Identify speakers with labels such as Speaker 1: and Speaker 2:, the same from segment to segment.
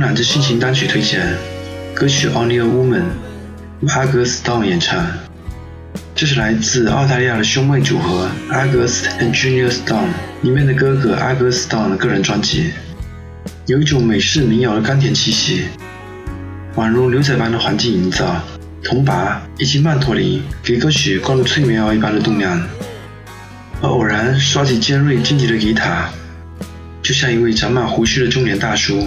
Speaker 1: 三分慵懒之心情单曲推荐，歌曲《Only a Woman》，August Stone 演唱。这是来自澳大利亚的兄妹组合 August and Junior Stone 里面的哥哥 August Stone 的个人专辑，有一种美式民谣的甘甜气息，宛如牛仔般的环境营造，铜拔以及曼陀林给歌曲灌入催眠药一般的动量，而偶然刷起尖锐荆棘的吉他，就像一位长满胡须的中年大叔。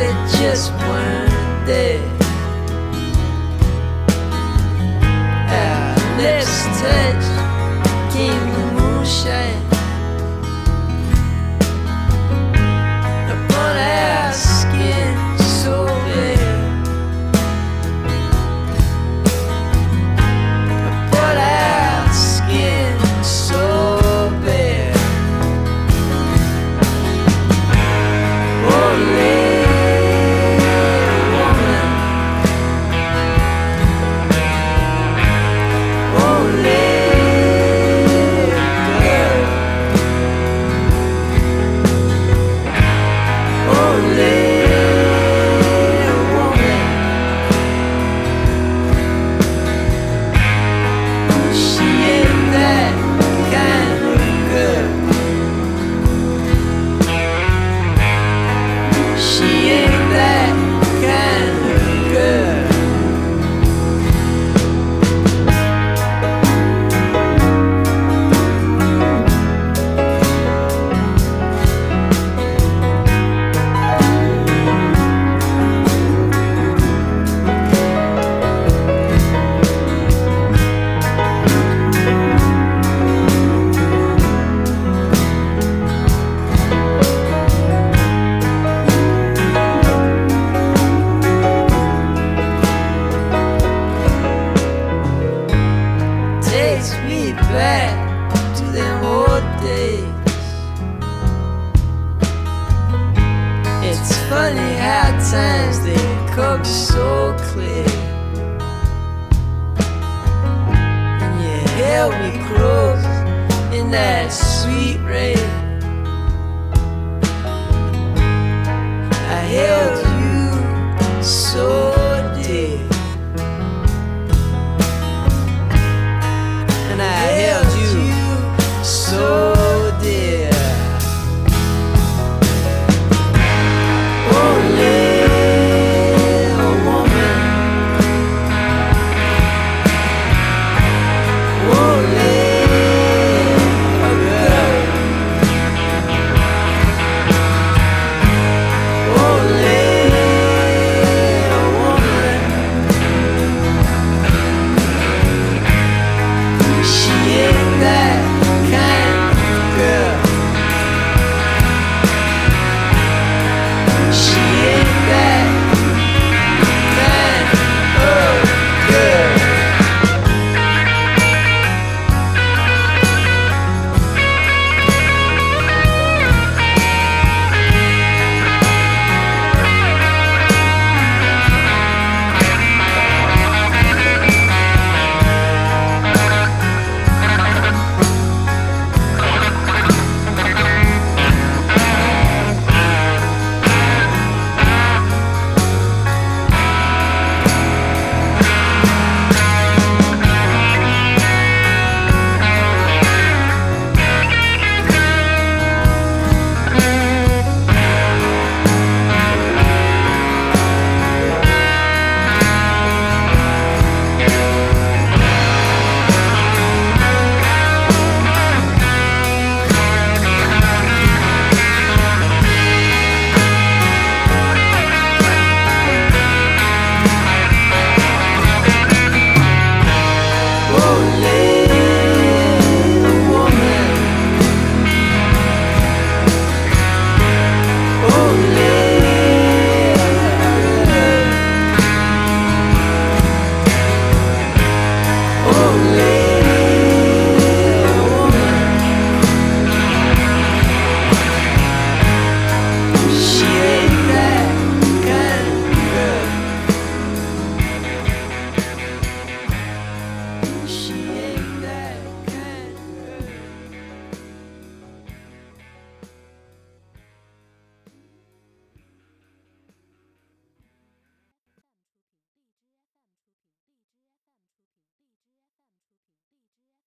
Speaker 2: that just weren't there. Back to them old days. It's funny how times they come so clear. And you held me close in that sweet rain.